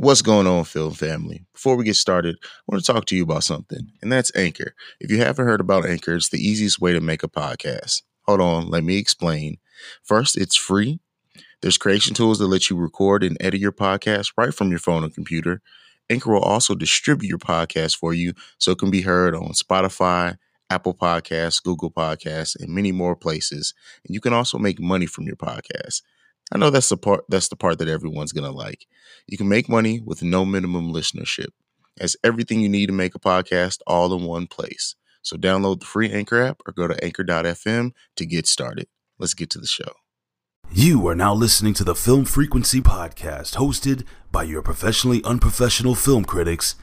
What's going on, film family? Before we get started, I want to talk to you about something, and that's Anchor. If you haven't heard about Anchor, it's the easiest way to make a podcast. Hold on, let me explain. First, it's free. There's creation tools that let you record and edit your podcast right from your phone or computer. Anchor will also distribute your podcast for you so it can be heard on Spotify, Apple Podcasts, Google Podcasts, and many more places. And you can also make money from your podcast. I know that's the part that's the part that everyone's gonna like. You can make money with no minimum listenership. As everything you need to make a podcast all in one place. So download the free Anchor app or go to anchor.fm to get started. Let's get to the show. You are now listening to the Film Frequency Podcast, hosted by your professionally unprofessional film critics,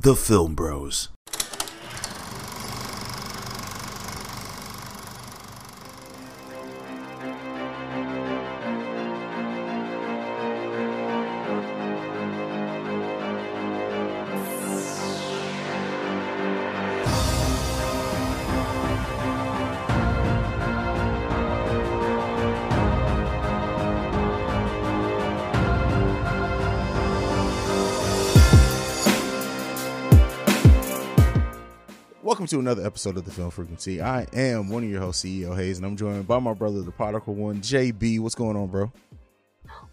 the Film Bros. Another episode of the Film Frequency. I am one of your hosts, CEO Haize, and I'm joined by my brother, the prodigal one, JB. What's going on, bro?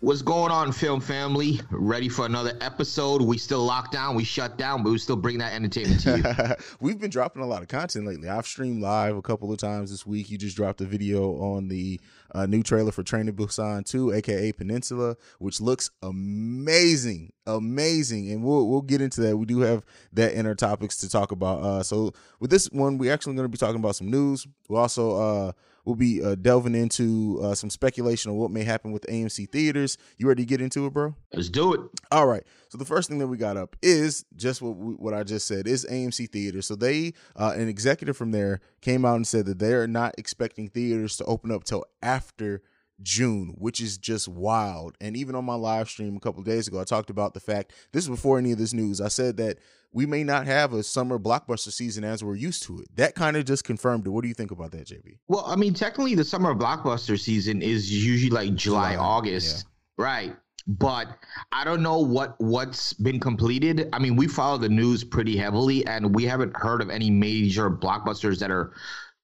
What's going on, film family? Ready for another episode? We still locked down, we shut down, but we still bring that entertainment to you. We've been dropping a lot of content lately. I've streamed live a couple of times this week. You just dropped a video on the uh, new trailer for Train to Busan 2, aka Peninsula, which looks amazing, amazing. And we'll we'll get into that. We do have that in our topics to talk about. Uh, so with this one, we're actually going to be talking about some news. We'll also uh, we'll be uh, delving into uh, some speculation on what may happen with AMC theaters. You ready to get into it, bro? Let's do it. All right. So the first thing that we got up is just what we, what I just said is AMC theaters. So they uh, an executive from there came out and said that they're not expecting theaters to open up till after June, which is just wild. And even on my live stream a couple of days ago, I talked about the fact this is before any of this news. I said that we may not have a summer blockbuster season as we're used to it. That kind of just confirmed it. What do you think about that, JB? Well, I mean, technically, the summer blockbuster season is usually like July, July, August, right? But I don't know what what's been completed. I mean, we follow the news pretty heavily, and we haven't heard of any major blockbusters that are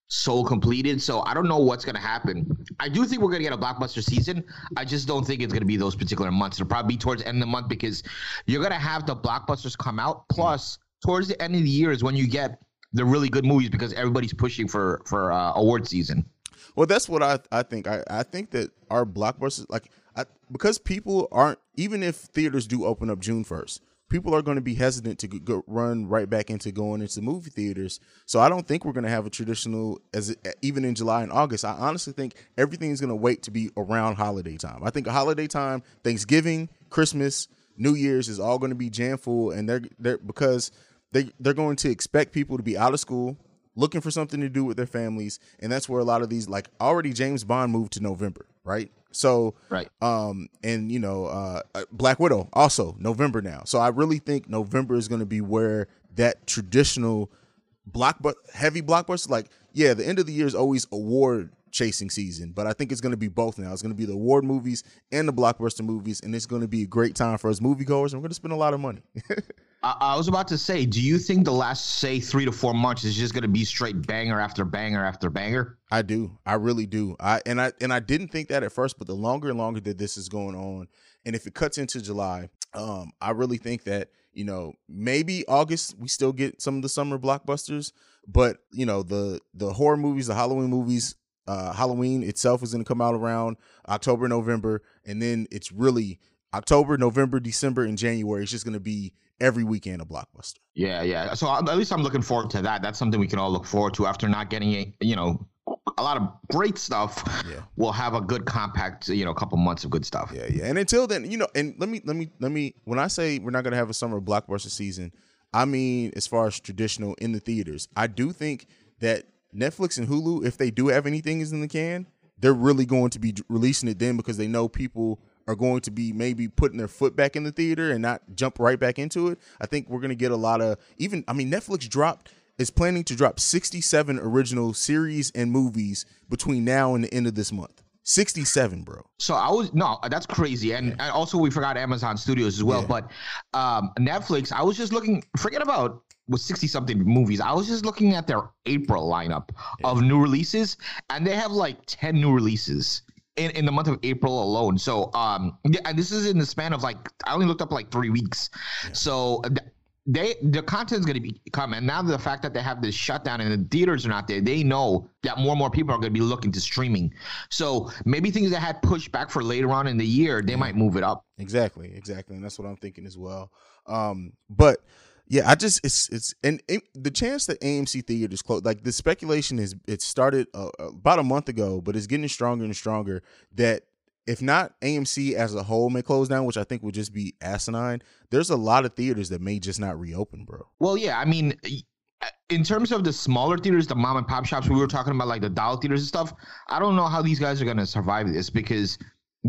so completed. So I don't know what's going to happen. I do think we're going to get a blockbuster season. I just don't think it's going to be those particular months. It'll probably be towards the end of the month because you're going to have the blockbusters come out. Plus, towards the end of the year is when you get the really good movies because everybody's pushing for for uh, award season. Well, that's what I I think. I, I think that our blockbusters like I, because people aren't even if theaters do open up June first, people are going to be hesitant to go, run right back into going into movie theaters. So I don't think we're going to have a traditional as even in July and August. I honestly think everything's going to wait to be around holiday time. I think a holiday time, Thanksgiving, Christmas, New Year's is all going to be jam full, and they're they're because they they're going to expect people to be out of school looking for something to do with their families and that's where a lot of these like already James Bond moved to November right? So Right. um and you know uh uh, Black Widow also November now. So I really think November is going to be where that traditional block, but heavy blockbuster like yeah the end of the year is always award chasing season but I think it's going to be both now. It's going to be the award movies and the blockbuster movies and it's going to be a great time for us moviegoers and we're going to spend a lot of money I, was about to say, do you think the last say three to four months is just going to be straight banger after banger after banger? I do. I really do. I and I and I didn't think that at first, but the longer and longer that this is going on, and if it cuts into July, um, I really think that you know maybe August we still get some of the summer blockbusters, but you know the the horror movies, the Halloween movies, uh, Halloween itself is going to come out around October, November, and then it's really October, November, December, and January. It's just going to be every weekend a blockbuster. Yeah, yeah. So at least I'm looking forward to that. That's something we can all look forward to after not getting you know, a lot of great stuff. Yeah. We'll have a good compact, you know, couple months of good stuff. Yeah, yeah. And until then, you know, and let me let me let me when I say we're not gonna have a summer blockbuster season, I mean as far as traditional in the theaters. I do think that Netflix and Hulu, if they do have anything is in the can, they're really going to be releasing it then because they know people are going to be maybe putting their foot back in the theater and not jump right back into it. I think we're going to get a lot of even I mean Netflix dropped is planning to drop 67 original series and movies between now and the end of this month. 67, bro. So I was no, that's crazy, and, and also we forgot Amazon Studios as well. Yeah. But um, Netflix, I was just looking. Forget about with sixty something movies. I was just looking at their April lineup of new releases, and they have like ten new releases in, in the month of April alone. So um, yeah, and this is in the span of like I only looked up like three weeks. So. th- they the content's going to be come and now the fact that they have this shutdown and the theaters are not there they know that more and more people are going to be looking to streaming so maybe things that had pushed back for later on in the year they might move it up Exactly, exactly, and that's what I'm thinking as well. Um, but yeah, I just it's it's and, and the chance that AMC theaters close, like the speculation is it started uh, about a month ago, but it's getting stronger and stronger that if not AMC as a whole may close down, which I think would just be asinine. There's a lot of theaters that may just not reopen, bro. well yeah i mean in terms of the smaller theaters the mom and pop shops we were talking about like the dollar theaters and stuff i don't know how these guys are to survive this because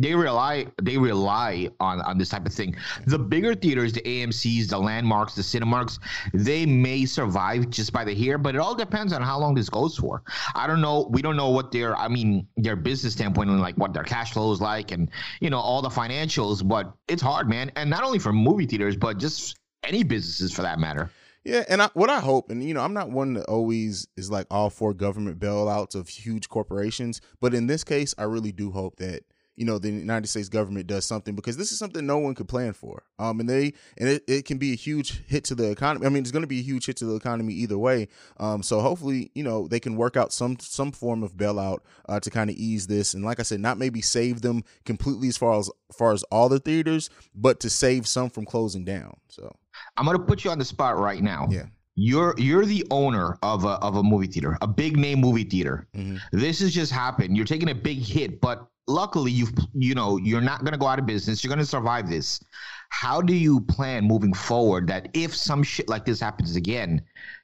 they rely they rely on on this type of thing. The bigger theaters, the AMC's, the landmarks, the Cinemarks, they may survive just by the here, but it all depends on how long this goes for. I don't know. We don't know what their I mean their business standpoint and like what their cash flow is like and you know all the financials, but it's hard, man. And not only for movie theaters, but just any businesses for that matter. Yeah, and I, what I hope, and you know, I'm not one that always is like all for government bailouts of huge corporations, but in this case, I really do hope that you know the United States government does something because this is something no one could plan for. Um, and they and it, it can be a huge hit to the economy. I mean, it's going to be a huge hit to the economy either way. Um, so hopefully, you know, they can work out some some form of bailout uh, to kind of ease this, and like I said, not maybe save them completely as far as, as far as all the theaters, but to save some from closing down. So I'm gonna put you on the spot right now. yeah. You're you're the owner of a of a movie theater, a big name movie theater. Mhm. This has just happened. You're taking a big hit, but luckily you've you know you're not gonna go out of business. You're gonna survive this. How do you plan moving forward that if some shit like this happens again,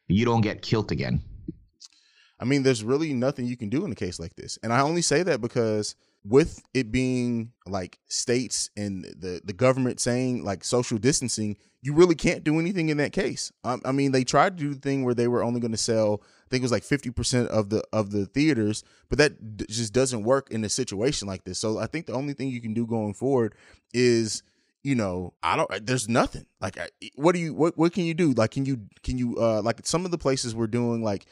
you don't get killed again? I mean, there's really nothing you can do in a case like this. And I only say that because with it being like states and the, the government saying like social distancing, you really can't do anything in that case. Um, I mean, they tried to do the thing where they were only going to sell, I think it was like 50% of the of the theaters, but that d- just doesn't work in a situation like this. So I think the only thing you can do going forward is you know i don't there's nothing like what do you what what can you do like can you can you uh like some of the places we're doing like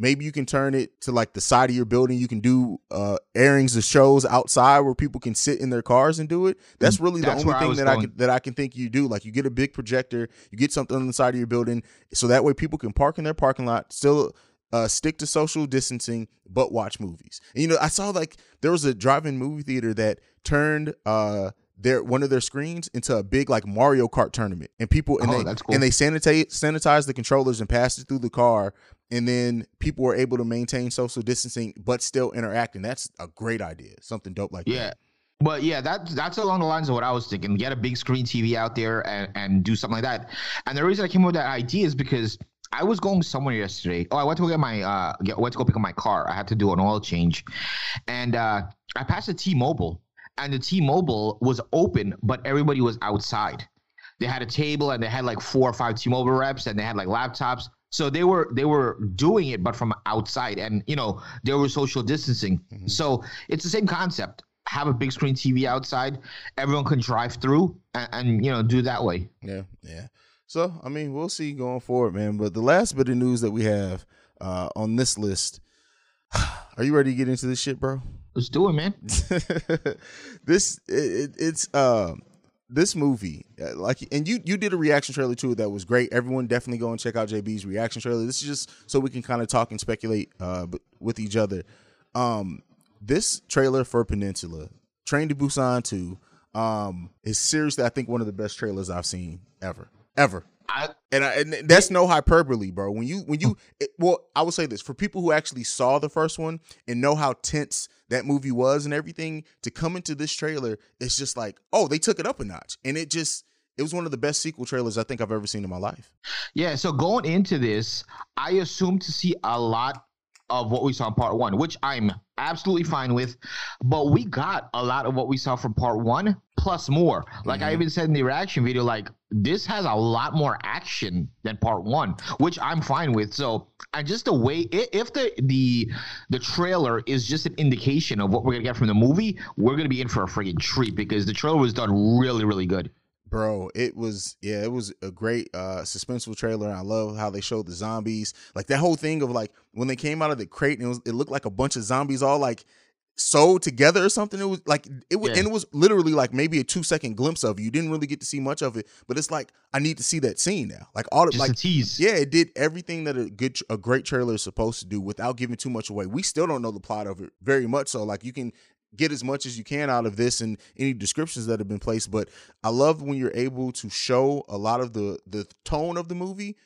maybe you can turn it to like the side of your building you can do uh airings of shows outside where people can sit in their cars and do it that's really Mm, That's the only thing was that i can that i can think you do like you get a big projector you get something on the side of your building so that way people can park in their parking lot still uh, stick to social distancing, but watch movies. And, you know, I saw like there was a drive-in movie theater that turned uh their one of their screens into a big like Mario Kart tournament, and people and Oh, they cool. and they sanitize sanitize the controllers and pass it through the car, and then people were able to maintain social distancing but still interacting. That's a great idea. Something dope like Yeah. that. But yeah, that that's along the lines of what I was thinking. Get a big screen TV out there and, and do something like that. And the reason I came up with that idea is because I was going somewhere yesterday. Oh, I went to get my uh get, went to go pick up my car. I had to do an oil change. And uh I passed a T-Mobile and the T-Mobile was open, but everybody was outside. They had a table and they had like four or five T-Mobile reps and they had like laptops. So they were they were doing it, but from outside, and you know they were social distancing. So it's the same concept. Have a big screen TV outside. Everyone can drive through and, and you know do that way. Yeah, yeah. So I mean, we'll see going forward, man. But the last bit of news that we have uh, on this list, are you ready to get into this shit, bro? Let's do it, man. this it, it, it's um this movie uh, like and you you did a reaction trailer too that was great. Everyone definitely go and check out jb's reaction trailer. This is just so we can kind of talk and speculate uh with each other. Um this trailer for peninsula train to busan 2 um is seriously i think one of the best trailers i've seen ever ever I, and, I, and that's no hyperbole, bro. When you when you it, well, I will say this for people who actually saw the first one and know how tense that movie was and everything, to come into this trailer, it's just like, oh, they took it up a notch, and it just it was one of the best sequel trailers I think I've ever seen in my life. yeah. So going into this, I assumed to see a lot of what we saw in part one, which I'm absolutely fine with. But we got a lot of what we saw from part one plus more. Like mm-hmm. I even said in the reaction video, like this has a lot more action than part one, which I'm fine with. So and just the way if the the the trailer is just an indication of what we're gonna get from the movie, we're gonna be in for a freaking treat because the trailer was done really, really good. Bro, it was yeah, it was a great uh suspenseful trailer. I love how they showed the zombies. Like that whole thing of like when they came out of the crate and it was it looked like a bunch of zombies all like sewed together or something. It was like it was, yeah. and it was literally like maybe a two second glimpse of it. You didn't really get to see much of it, but it's like I need to see that scene now. Like all of like tease. Yeah, it did everything that a good a great trailer is supposed to do without giving too much away. We still don't know the plot of it very much, so like you can get as much as you can out of this and any descriptions that have been placed. But I love when you're able to show a lot of the the tone of the movie,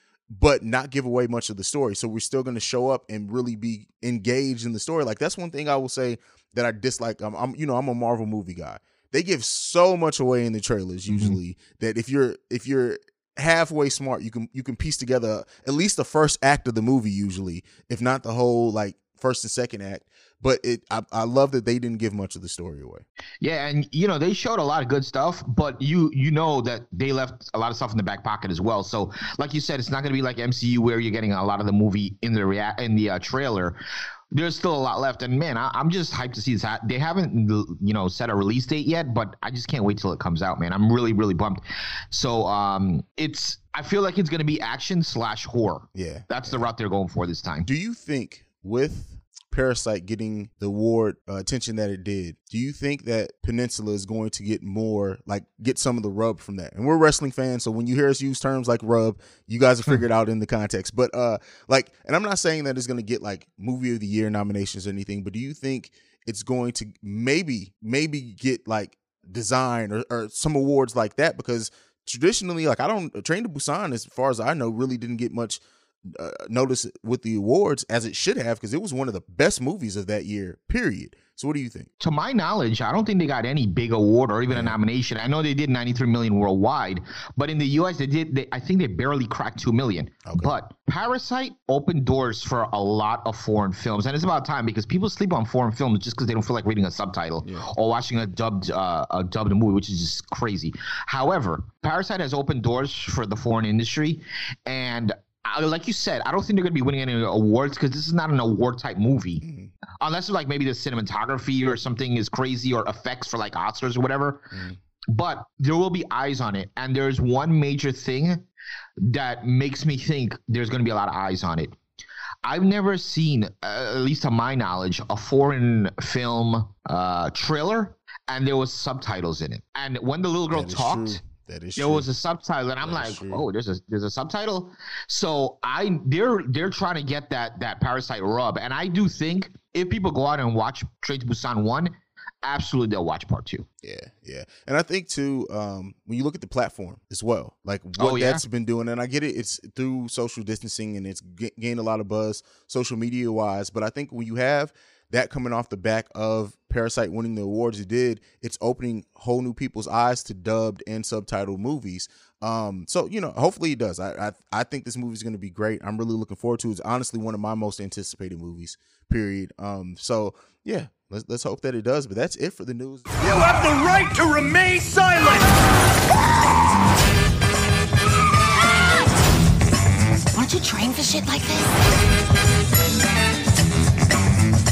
but not give away much of the story. So we're still going to show up and really be engaged in the story. Like that's one thing I will say that I dislike. I'm, I'm you know I'm a Marvel movie guy. They give so much away in the trailers mm-hmm. usually mm-hmm. that if you're if you're halfway smart you can you can piece together at least the first act of the movie usually if not the whole like first and second act but it I, I love that they didn't give much of the story away. Yeah and you know they showed a lot of good stuff but you you know that they left a lot of stuff in the back pocket as well. So like you said it's not going to be like mcu where you're getting a lot of the movie in the rea- in the uh, trailer. There's still a lot left and man I, am just hyped to see this they haven't you know set a release date yet but i just can't wait till it comes out man. I'm really really pumped. So um it's i feel like it's going to be action slash horror. Yeah. That's yeah. the route they're going for this time. Do you think with Parasite getting the award uh, attention that it did, do you think that Peninsula is going to get more, like, get some of the rub from that? And we're wrestling fans, so when you hear us use terms like rub, you guys have figured out in the context. But, uh, like, and I'm not saying that it's going to get like movie of the year nominations or anything, but do you think it's going to maybe, maybe get like design or, or some awards like that? Because traditionally, like, I don't, Train to Busan, as far as I know, really didn't get much uh, notice with the awards as it should have because it was one of the best movies of that year. Period. So what do you think? To my knowledge, I don't think they got any big award or even a nomination. I know they did 93 million worldwide, but in the US they did they, I think they barely cracked 2 million. Okay. But Parasite opened doors for a lot of foreign films and it's about time because people sleep on foreign films just cuz they don't feel like reading a subtitle yeah. or watching a dubbed uh, a dubbed movie which is just crazy. However, Parasite has opened doors for the foreign industry and like you said, I don't think they're going to be winning any awards because this is not an award type movie, mm. unless like maybe the cinematography or something is crazy or effects for like Oscars or whatever. Mm. But there will be eyes on it, and there's one major thing that makes me think there's going to be a lot of eyes on it. I've never seen, uh, at least to my knowledge, a foreign film uh, trailer and there was subtitles in it. And when the little girl talked. True that is there true. was a subtitle, and I'm that like, oh, there's a there's a subtitle. So I they're they're trying to get that that parasite rub, and I do think if people go out and watch Train to Busan one, absolutely they'll watch part two. Yeah, yeah, and I think too um, when you look at the platform as well, like what oh, yeah? that's been doing, and I get it, it's through social distancing and it's g- gained a lot of buzz social media wise, but I think when you have that coming off the back of Parasite winning the awards it did, it's opening whole new people's eyes to dubbed and subtitled movies. Um, so you know, hopefully it does. I I, I think this movie is going to be great. I'm really looking forward to it. It's honestly one of my most anticipated movies. Period. Um, so yeah, let's let's hope that it does. But that's it for the news. You have the right to remain silent. Aren't you trained for shit like this?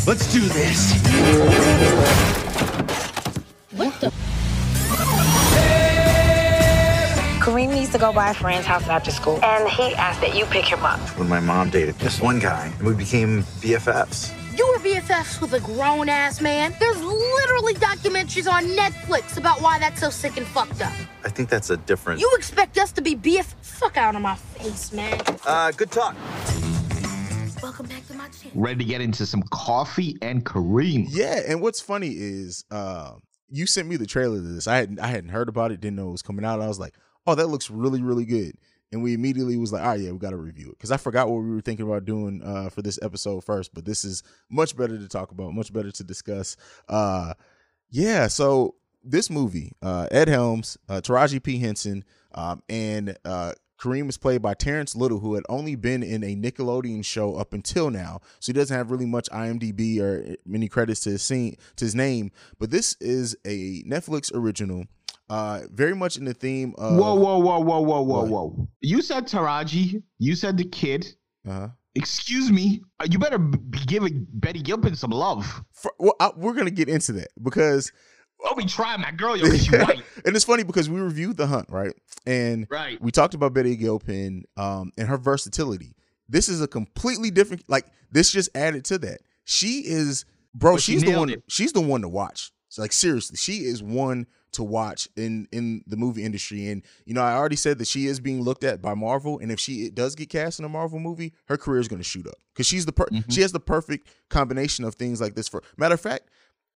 Let's do this. What the? Kareem needs to go by a friend's house after school, and he asked that you pick him up. When my mom dated this one guy, and we became BFFs. You were BFFs with a grown ass man. There's literally documentaries on Netflix about why that's so sick and fucked up. I think that's a different. You expect us to be BF? Fuck out of my face, man. Uh, good talk. Welcome back to my channel. Ready to get into some coffee and Kareem. Yeah, and what's funny is uh, you sent me the trailer to this. I hadn't I hadn't heard about it, didn't know it was coming out. I was like, oh, that looks really, really good. And we immediately was like, all right, yeah, we got to review it. Because I forgot what we were thinking about doing uh, for this episode first, but this is much better to talk about, much better to discuss. Uh, yeah, so this movie, uh, Ed Helms, uh, Taraji P. Henson, um, and uh, Kareem is played by Terrence Little, who had only been in a Nickelodeon show up until now, so he doesn't have really much IMDb or many credits to his scene, to his name. But this is a Netflix original, uh, very much in the theme of Whoa, whoa, whoa, whoa, whoa, whoa, whoa! You said Taraji. You said the kid. Uh-huh. Excuse me. Uh, You better be giving Betty Gilpin some love. For, well, I, we're gonna get into that because Don't be trying my girl, yo, she white. And it's funny because we reviewed The Hunt, right? And Right. we talked about Betty Gilpin um, and her versatility. This is a completely different. Like this just added to that. She is, bro. But she she's the one. it. She's the one to watch. So like seriously, she is one to watch in in the movie industry. And you know, I already said that she is being looked at by Marvel. And if she does get cast in a Marvel movie, her career is going to shoot up because she's the per- Mm-hmm. she has the perfect combination of things like this. For matter of fact,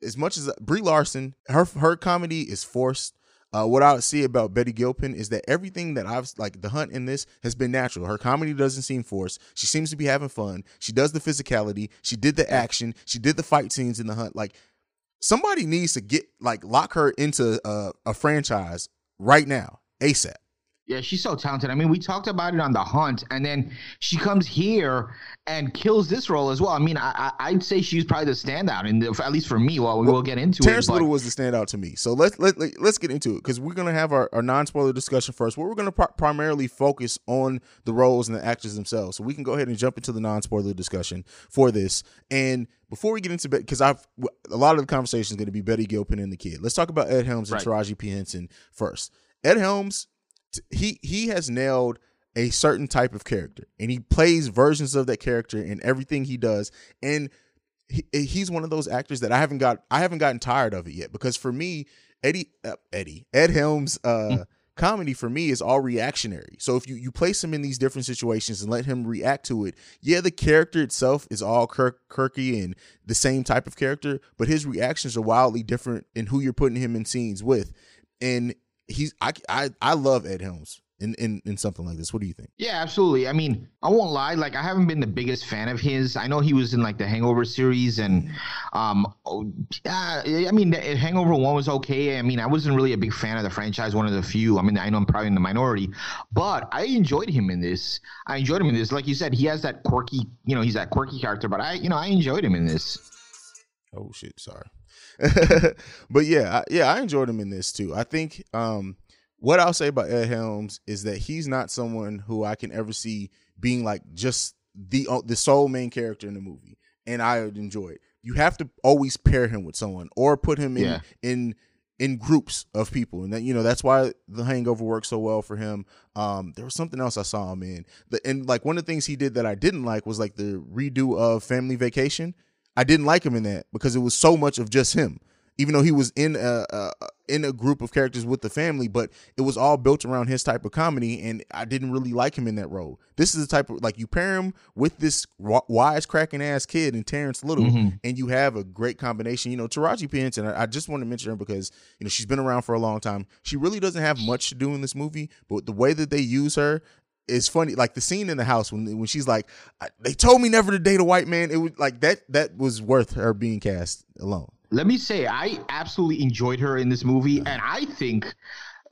as much as Brie Larson, her her comedy is forced. Uh, what I see about Betty Gilpin is that everything that I've like the hunt in this has been natural. Her comedy doesn't seem forced. She seems to be having fun. She does the physicality. She did the action. She did the fight scenes in the hunt. Like somebody needs to get like lock her into a, a franchise right now, ASAP. Yeah, she's so talented. I mean, we talked about it on The Hunt, and then she comes here and kills this role as well. I mean, I, I'd say she's probably the standout, in the, at least for me. Well, we will get into Terrence it. but- Little was the standout to me. So let's let, let, us get into it because we're gonna have our, our non spoiler discussion first. Where we're gonna pri- primarily focus on the roles and the actors themselves. So we can go ahead and jump into the non spoiler discussion for this. And before we get into because I've a lot of the conversation is going to be Betty Gilpin and the kid. Let's talk about Ed Helms and Right. Taraji P Henson first. Ed Helms, he he has nailed a certain type of character, and he plays versions of that character in everything he does. And he, he's one of those actors that I haven't got I haven't gotten tired of it yet because for me Eddie uh, Eddie Ed Helms uh comedy for me is all reactionary. So if you you place him in these different situations and let him react to it, yeah, the character itself is all kirk, quirky and the same type of character, but his reactions are wildly different in who you're putting him in scenes with. And he's I I I love Ed Helms in in in something like this. What do you think? Yeah, absolutely. I mean, I won't lie. Like, I haven't been the biggest fan of his. I know he was in like the Hangover series, and um, oh, yeah, I mean, the Hangover one was okay. I mean, I wasn't really a big fan of the franchise. One of the few. I mean, I know I'm probably in the minority, but I enjoyed him in this. I enjoyed him in this. Like you said, he has that quirky. You know, he's that quirky character. But I, you know, I enjoyed him in this. Oh shit, sorry. but yeah, I, yeah, I enjoyed him in this too. I think um what I'll say about Ed Helms is that he's not someone who I can ever see being like just the uh, the sole main character in the movie, and I would enjoy it. You have to always pair him with someone or put him in Yeah. in in groups of people, and that you know that's why The Hangover works so well for him. Um, there was something else I saw him in, the, and like one of the things he did that I didn't like was like the redo of Family Vacation. I didn't like him in that because it was so much of just him. Even though he was in a, a in a group of characters with the family, but it was all built around his type of comedy, and I didn't really like him in that role. This is the type of like you pair him with this wi- wisecracking ass kid and Terrence Little, Mhm. and you have a great combination. You know, Taraji P Henson. I, I just want to mention her because you know she's been around for a long time. She really doesn't have much to do in this movie, but the way that they use her is funny. Like the scene in the house when when she's like, "They told me never to date a white man." It was like that. That was worth her being cast alone. Let me say, I absolutely enjoyed her in this movie, and I think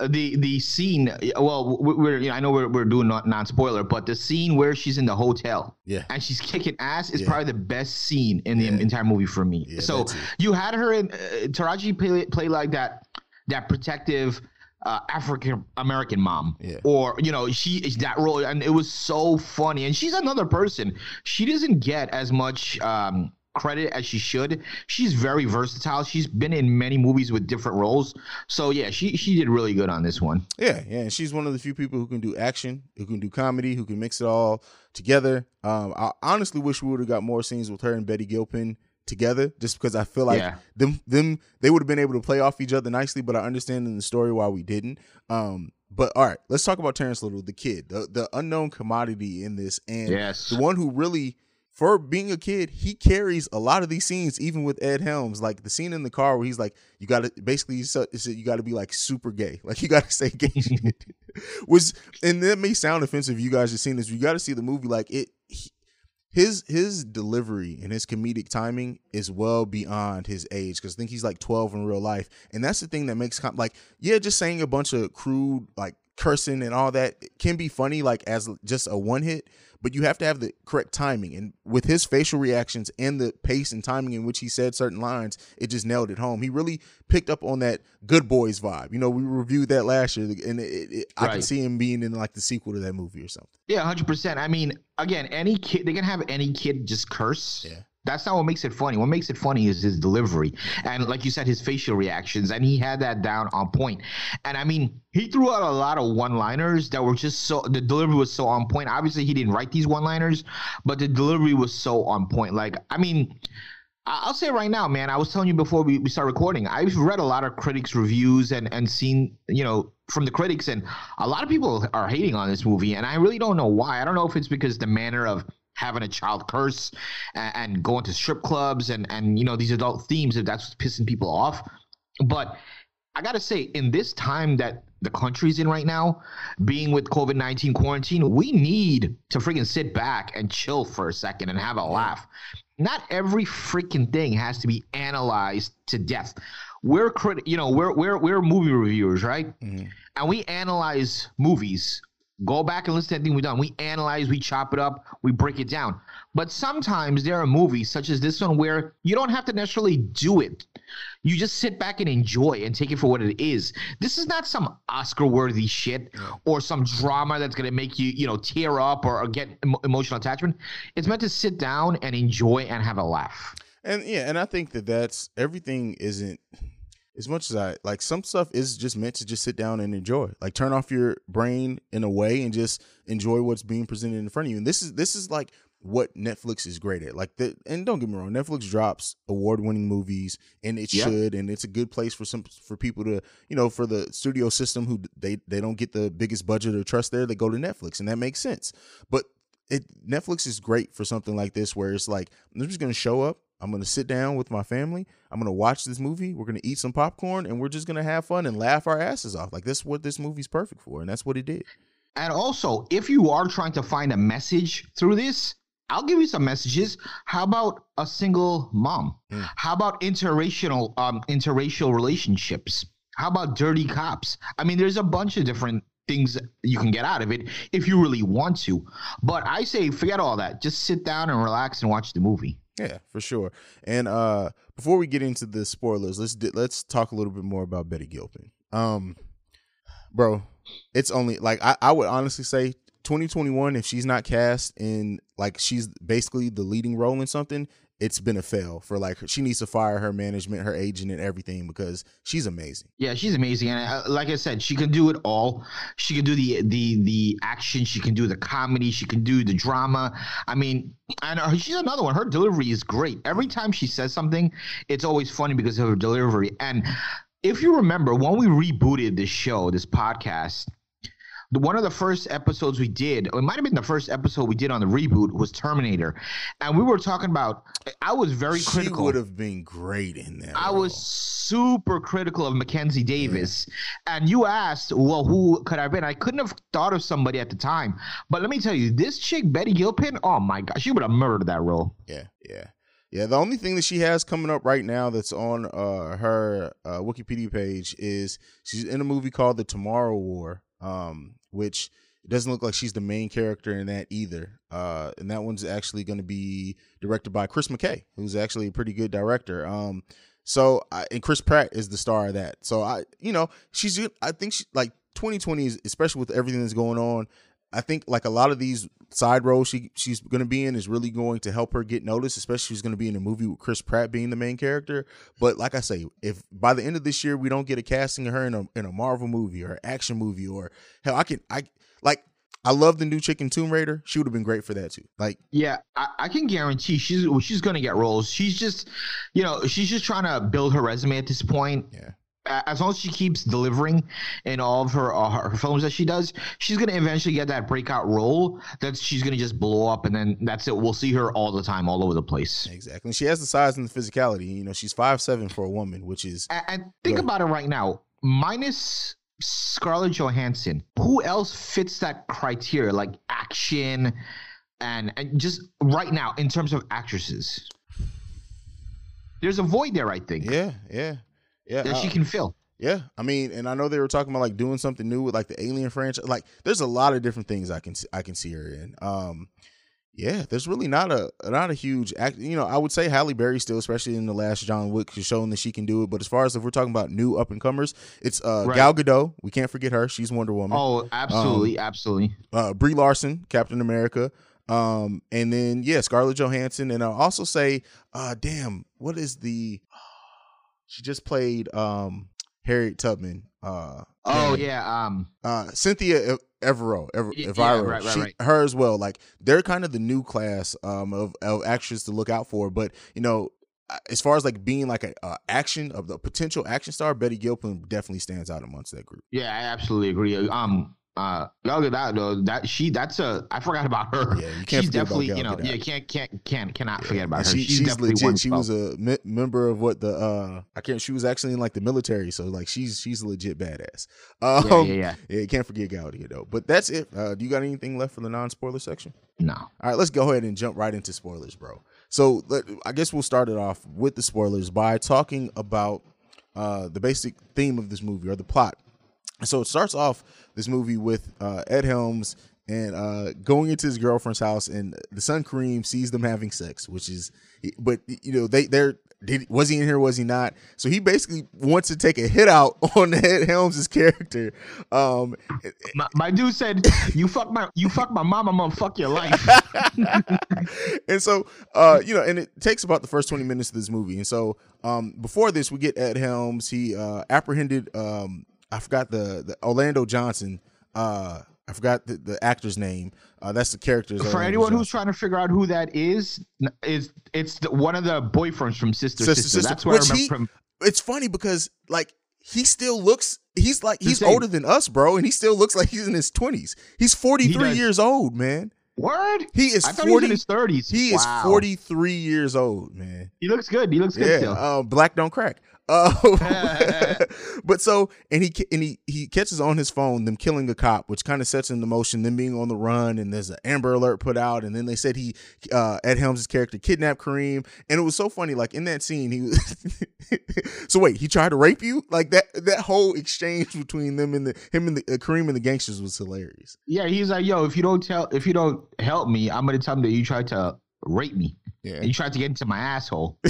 the the scene. Well, we- we're you know, I know we're we're doing not non spoiler, but the scene where she's in the hotel, Yeah. and she's kicking ass is Yeah. probably the best scene in the Yeah. entire movie for me. Yeah, so you had her in uh, Taraji play play like that that protective. Uh, African American mom, Yeah. or you know, she is that role, and it was so funny. And she's another person. She doesn't get as much um, credit as she should. She's very versatile. She's been in many movies with different roles. So yeah, she she did really good on this one. Yeah, yeah, and she's one of the few people who can do action, who can do comedy, who can mix it all together. Um, I honestly wish we would have got more scenes with her and Betty Gilpin together, just because I feel like Yeah. them them they would have been able to play off each other nicely. But I understand in the story why we didn't. Um, but all right, let's talk about Terrence Little, the kid, the the unknown commodity in this, and Yes. the one who really. For being a kid, he carries a lot of these scenes, even with Ed Helms. Like the scene in the car where he's like, "You got to basically, you got to be like super gay, like you got to say gay shit." Was and that may sound offensive. You guys have seen this. You got to see the movie. Like it, he- his his delivery and his comedic timing is well beyond his age because I think he's like 12 in real life, and that's the thing that makes com- like yeah, just saying a bunch of crude like cursing and all that can be funny like as just a one hit but you have to have the correct timing and with his facial reactions and the pace and timing in which he said certain lines it just nailed it home he really picked up on that good boys vibe you know we reviewed that last year and it, it, i can see him being in like the sequel to that movie or something Yeah, hundred percent. I mean, again, any kid they can have any kid just curse. Yeah. That's not what makes it funny. What makes it funny is his delivery. And like you said, his facial reactions. And he had that down on point. And I mean, he threw out a lot of one liners that were just so the delivery was so on point. Obviously, he didn't write these one liners, but the delivery was so on point. Like, I mean, I'll say right now, man. I was telling you before we, we start recording. I've read a lot of critics' reviews and and seen, you know, from the critics, and a lot of people are hating on this movie, and I really don't know why. I don't know if it's because the manner of having a child curse and, and going to strip clubs and and you know these adult themes, if that's what's pissing people off. But I gotta say, in this time that the country's in right now, being with COVID nineteen quarantine, we need to freaking sit back and chill for a second and have a laugh. Not every freaking thing has to be analyzed to death. We're crit, you know, we're we're we're movie reviewers, right? Mm-hmm. And we analyze movies. Go back and listen to anything we've done. We analyze, we chop it up, we break it down. But sometimes there are movies such as this one where you don't have to necessarily do it. You just sit back and enjoy and take it for what it is. This is not some Oscar-worthy shit or some drama that's gonna make you, you know, tear up or, or get emo- emotional attachment. It's meant to sit down and enjoy and have a laugh. And yeah, and I think that that's everything isn't as much as I like some stuff is just meant to just sit down and enjoy. Like turn off your brain in a way and just enjoy what's being presented in front of you. And this is this is like what Netflix is great at. Like the and don't get me wrong, Netflix drops award-winning movies and it Yeah. should and it's a good place for some for people to, you know, for the studio system who they they don't get the biggest budget or trust there, they go to Netflix and that makes sense. But it Netflix is great for something like this where it's like I'm just gonna show up, I'm gonna sit down with my family, I'm gonna watch this movie, we're gonna eat some popcorn, and we're just gonna have fun and laugh our asses off. Like that's what this movie's perfect for, and that's what it did. And also, if you are trying to find a message through this, I'll give you some messages. How about a single mom? How about interracial um interracial relationships? How about dirty cops? I mean, there's a bunch of different things you can get out of it if you really want to. But I say forget all that. Just sit down and relax and watch the movie. Yeah, for sure. And uh before we get into the spoilers, let's di- let's talk a little bit more about Betty Gilpin. Um, bro, it's only like I, I would honestly say 2021 if she's not cast in like she's basically the leading role in something it's been a fail for like she needs to fire her management her agent and everything because she's amazing Yeah, she's amazing, and uh, like I said, she can do it all. She can do the the the action. She can do the comedy. She can do the drama. I mean, and her, she's another one. Her delivery is great. Every time she says something, it's always funny because of her delivery. And if you remember, when we rebooted this show, this podcast, one of the first episodes we did, it might have been the first episode we did on the reboot, was Terminator, and we were talking about. I was very she critical. She would have been great in that I role. was super critical of Mackenzie Davis. And you asked, well, who could I have been? I couldn't have thought of somebody at the time. But let me tell you, this chick, Betty Gilpin, oh my gosh, she would have murdered that role. Yeah, yeah, yeah. The only thing that she has coming up right now that's on uh, her uh, Wikipedia page is she's in a movie called The Tomorrow War, um, which it doesn't look like she's the main character in that either. Uh, and that one's actually going to be directed by Chris McKay, who's actually a pretty good director. Um, so I, and Chris Pratt is the star of that. So I, you know, she's. I think she like 2020 is especially with everything that's going on. I think like a lot of these side role she she's going to be in is really going to help her get noticed. Especially she's going to be in a movie with Chris Pratt being the main character. But like I say, if by the end of this year we don't get a casting of her in a in a Marvel movie or action movie or hell, I can I like I love the new chicken Tomb Raider. She would have been great for that too. Like Yeah, I, I can guarantee she's she's gonna get roles. She's just, you know, she's just trying to build her resume at this point. Yeah. As long as she keeps delivering in all of her uh, her films that she does, she's gonna eventually get that breakout role that she's gonna just blow up, and then that's it. We'll see her all the time, all over the place. exactly, and she has the size and the physicality. You know, she's five seven for a woman, which is And, and think about it right now. Minus Scarlett Johansson, who else fits that criteria? Like action, and and just right now in terms of actresses, there's a void there. I think yeah, yeah, yeah. that she can fill. Yeah, I mean, and I know they were talking about like doing something new with like the Alien franchise. Like, there's a lot of different things I can see, I can see her in. Um, yeah, there's really not a not a huge act. You know, I would say Halle Berry still, especially in the last John Wick, is showing that she can do it. But as far as if we're talking about new up and comers, it's uh, Right. Gal Gadot. We can't forget her. She's Wonder Woman. Oh, absolutely, absolutely. uh, Brie Larson, Captain America, um, and then yeah, Scarlett Johansson, and I'll also say, uh, damn, what is the? She just played um, Harriet Tubman. Uh, Oh damn. yeah, um, uh, Cynthia Ev- Evero, Ever, yeah, Evero, right, right, she, right. her as well. Like they're kind of the new class um, of, of actors to look out for. But you know, uh, as far as like being like a uh, action of the potential action star, Betty Gilpin definitely stands out amongst that group. yeah, I absolutely agree. Um, uh, Gal Gadot, though, that she, that's a, I forgot about her. Yeah, you can't she's definitely, you know, yeah, can't, can't, can't, cannot forget about her. she, she's, she's definitely legit. She was a me- member of what the uh I can't. She was actually in like the military, so like she's she's a legit badass. Um, yeah, yeah, yeah. yeah, can't forget Gadot though. But that's it. Uh, do you got anything left for the non spoiler section? No. All right, let's go ahead and jump right into spoilers, bro. So let, I guess we'll start it off with the spoilers by talking about uh, the basic theme of this movie or the plot. So it starts off this movie with uh, Ed Helms and uh, going into his girlfriend's house, and the son Kareem sees them having sex, which is, but you know they they're. Did, was he in here? Was he not? So he basically wants to take a hit out on Ed Helms' character. Um, My, my dude said, "You fuck my, you fuck my mama mom, I'm gonna fuck your life." and so uh you know and it takes about the first 20 minutes of this movie and so um before this we get ed helms he uh apprehended um i forgot the the orlando johnson uh i forgot the, the actor's name uh that's the character's For Orlando anyone who's trying to figure out who that is, is it's the, one of the boyfriends from Sister Sister, Sister. Sister, That's what I remember he- from. it's funny because like he still looks he's like he's older than us bro and he still looks like he's in his 20s he's 43 does. years old man Word. he is I thought he was 40 in his thirties. he is 43 years old man He looks good. He looks good yeah, still. uh, black don't crack. Uh, but so and he and he he catches on his phone them killing a cop, which kind of sets into motion them being on the run. And there's an Amber Alert put out, and then they said he uh, Ed Helms' character kidnapped Kareem, and it was so funny. Like in that scene, he was so wait, he tried to rape you? Like that that whole exchange between them and the him and the uh, Kareem and the gangsters was hilarious. yeah, he's like, "Yo, if you don't tell, if you don't help me, I'm gonna tell him that you tried to rape me. Yeah. And you tried to get into my asshole."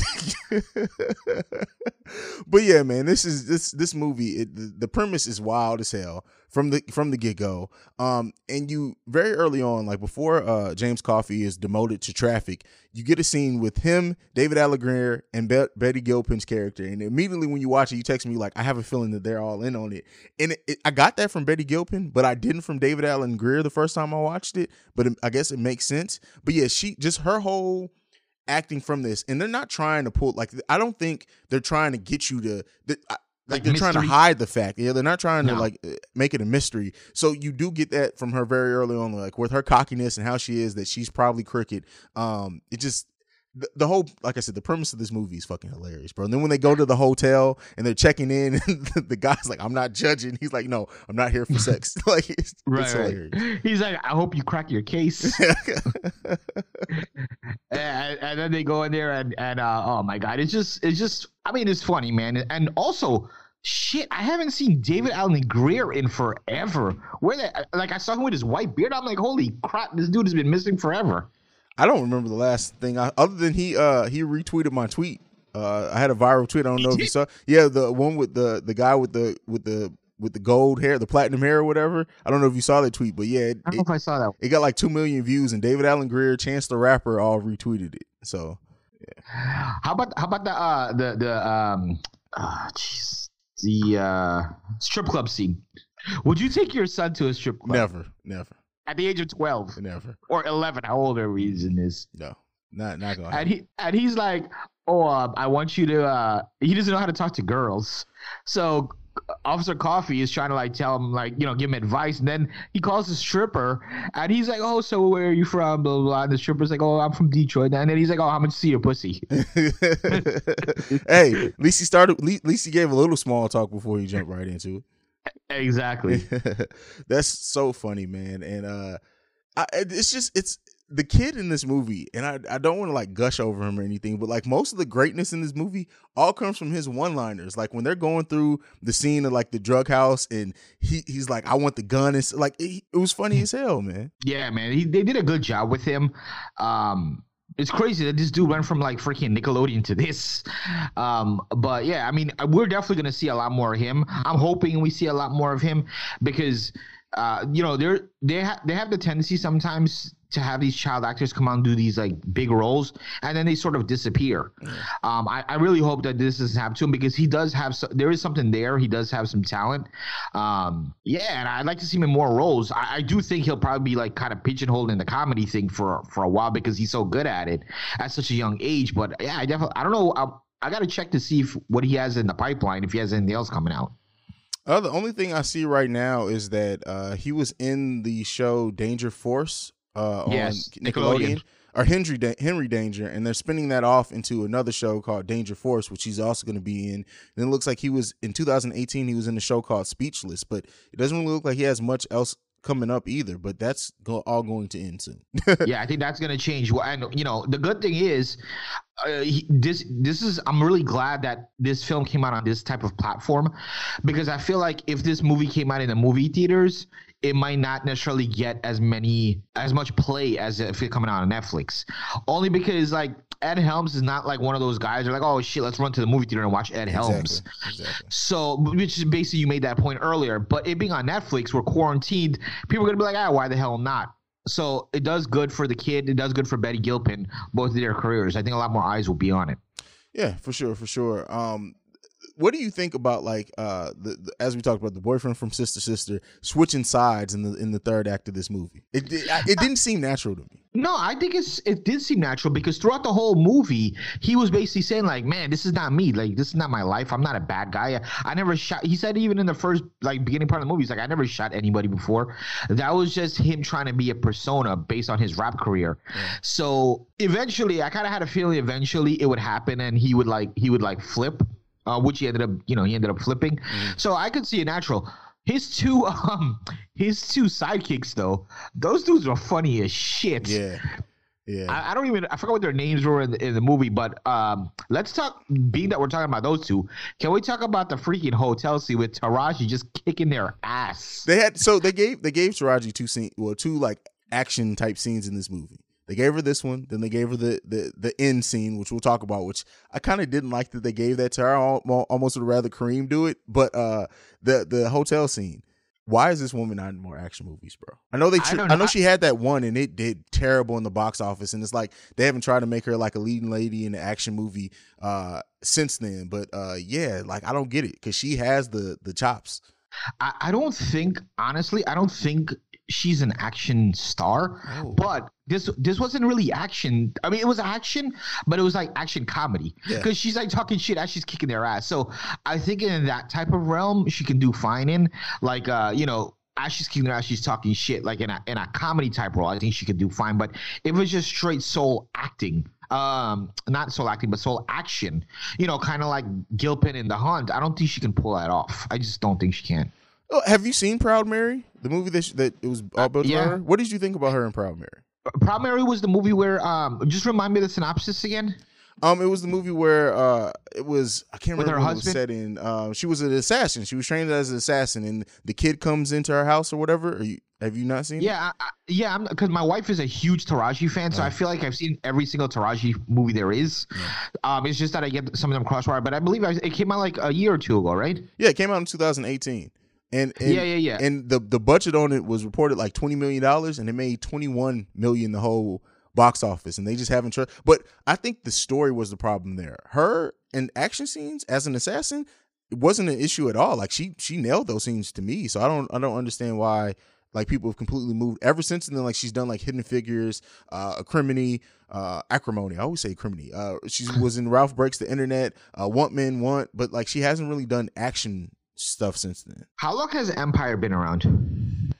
but yeah, man, this is this this movie. It, the, the premise is wild as hell from the from the get go. Um, and you very early on, like before uh James Coffee is demoted to traffic, you get a scene with him, David Alan Grier, and Be- Betty Gilpin's character. And immediately when you watch it, you text me like, I have a feeling that they're all in on it. And it, it- I got that from Betty Gilpin, but I didn't from David Alan Grier the first time I watched it. But it- I guess it makes sense. But yeah, she just her whole acting from this and they're not trying to pull like i don't think they're trying to get you to the, I- like, Like they're trying to hide the fact. Yeah they're not trying to like uh, make it a mystery. So you do get that from her very early on like with her cockiness and how she is that she's probably crooked. Um it just the, the whole like i said the premise of this movie is fucking hilarious bro. And then when they go to the hotel and they're checking in and the guy's like i'm not judging. He's like no i'm not here for sex. Like it's, it's hilarious. He's like, "I hope you crack your case." and, and then they go in there and and uh, oh my god, it's just it's just I mean it's funny, man, and also. Shit, I haven't seen David Alan Grier in forever. Where the like I saw him with his white beard. I'm like, holy crap, this dude has been missing forever. I don't remember the last thing I other than he uh he retweeted my tweet. Uh I had a viral tweet. I don't He know if you saw. Yeah, the one with the the guy with the with the with the gold hair, the platinum hair or whatever. I don't know if you saw that tweet, but yeah, it, I don't know if I saw that. it got like 2 million views and David Alan Grier, Chance the Rapper all retweeted it. So, How about how about the uh the the um ah jeez the uh strip club scene? Would you take your son to a strip club never, never, at the age of twelve never. or eleven? How old are we in this? No. Not not going. And he and he's like, oh, uh, I want you to. uh He doesn't know how to talk to girls, so. Officer Coffee is trying to like tell him like you know give him advice and then he calls the stripper and he's like oh so where are you from blah blah, blah. and the stripper's like oh I'm from Detroit and then he's like oh how much see your pussy hey, at least he started. At least he gave a little small talk before he jumped right into it. exactly That's so funny, man. And uh I, it's just it's the kid in this movie, and I, I don't want to like gush over him or anything, but like most of the greatness in this movie all comes from his one liners. Like when they're going through the scene of like the drug house, and he he's like, "I want the gun." It's like it, it was funny as hell, man. Yeah, man, he, they did a good job with him. Um, it's crazy that this dude went from like freaking Nickelodeon to this. Um, but yeah, I mean, we're definitely gonna see a lot more of him. I'm hoping we see a lot more of him because uh, you know, they're they ha- they have the tendency sometimes to have these child actors come out and do these like big roles, and then they sort of disappear. Um, I, I really hope that this doesn't happen to him because he does have so, there is something there. He does have some talent. Um, yeah, and I'd like to see him in more roles. I, I do think he'll probably be like kind of pigeonholed in the comedy thing for for a while because he's so good at it at such a young age. But yeah, I definitely I don't know. I, I got to check to see if, what he has in the pipeline if he has anything else coming out. Uh, the only thing I see right now is that uh, he was in the show Danger Force uh, Yes, on Nickelodeon, Nickelodeon. or Henry da- Henry Danger, and they're spinning that off into another show called Danger Force, which he's also going to be in. And it looks like he was in 2018. He was in a show called Speechless, but it doesn't really look like he has much else coming up either. But that's go- all going to end soon. yeah, I think that's going to change. Well, And you know, the good thing is, uh, he, this this is. I'm really glad that this film came out on this type of platform, because I feel like if this movie came out in the movie theaters, it might not necessarily get as many as much play as if it coming out on Netflix. Only because like Ed Helms is not like one of those guys. They're like, oh shit, let's run to the movie theater and watch Ed Helms. Exactly. Exactly. So, which is basically you made that point earlier. But it being on Netflix, we're quarantined. People are gonna be like, ah, why the hell not? So it does good for the kid. It does good for Betty Gilpin, both of their careers. I think a lot more eyes will be on it. Yeah, for sure, for sure. Um, what do you think about like uh the, the as we talked about the boyfriend from Sister Sister switching sides in the in the third act of this movie? It it, it didn't seem natural to me. No, I think it's it did seem natural because throughout the whole movie, he was basically saying like, "Man, this is not me. Like, this is not my life. I'm not a bad guy. I, I never shot." He said even in the first like beginning part of the movie, he's like, "I never shot anybody before." That was just him trying to be a persona based on his rap career. So eventually, I kind of had a feeling eventually it would happen, and he would like he would like flip, uh, which he ended up, you know, he ended up flipping. So I could see a natural. His two um his two sidekicks though, those dudes were funny as shit. Yeah, yeah. I, I don't even I forgot what their names were in the, in the movie, but um, let's talk. Being that we're talking about those two, can we talk about the freaking hotel scene with Taraji just kicking their ass? They had so they gave they gave Taraji two scene well two like action type scenes in this movie. They gave her this one, then they gave her the the the end scene, which we'll talk about. Which I kind of didn't like that they gave that to her. I almost would rather Kareem do it, but uh, the the hotel scene. Why is this woman not in more action movies, bro? I know they. I Tr- I, know. know. she had that one, and it did terrible in the box office. And it's like they haven't tried to make her like a leading lady in an action movie uh since then. But uh yeah, like I don't get it because she has the the chops. I, I don't think honestly, I don't think she's an action star. Oh. But this this wasn't really action. I mean, it was action, but it was like action comedy Yeah. because she's like talking shit as she's kicking their ass. So I think in that type of realm, she can do fine in like uh you know. As she's kicking their ass, she's talking shit like in a in a comedy type role. I think she could do fine, but if it was just straight soul acting, um, not soul acting, but soul action, you know, kind of like Gilpin in The Hunt, I don't think she can pull that off. I just don't think she can. Oh, have you seen Proud Mary? The movie that sh- that it was all built yeah. her. What did you think about her in Proud Mary? Proud Mary was the movie where um just remind me of the synopsis again. Um, it was the movie where uh, it was I can't With remember her what it was husband? set in. Um, she was an assassin. She was trained as an assassin, and the kid comes into her house or whatever. Are you, have you not seen? it? Yeah, I, I, yeah, because my wife is a huge Taraji fan, so I feel like I've seen every single Taraji movie there is. Um, it's just that I get some of them crosswire, but I believe I, it came out like a year or two ago, right? yeah. It came out in 2018, and, and Yeah, yeah, yeah. And the the budget on it was reported like 20 million dollars, and it made 21 million the whole box office, and they just haven't tried. But I think the story was the problem there. Her and action scenes as an assassin it wasn't an issue at all. Like she she nailed those scenes to me. So I don't I don't understand why like people have completely moved ever since and then like she's done like hidden figures, uh acrimony, uh acrimony. I always say acrimony. Uh she was in Ralph Breaks the Internet, uh What Men Want, but like she hasn't really done action stuff since then. How long has Empire been around?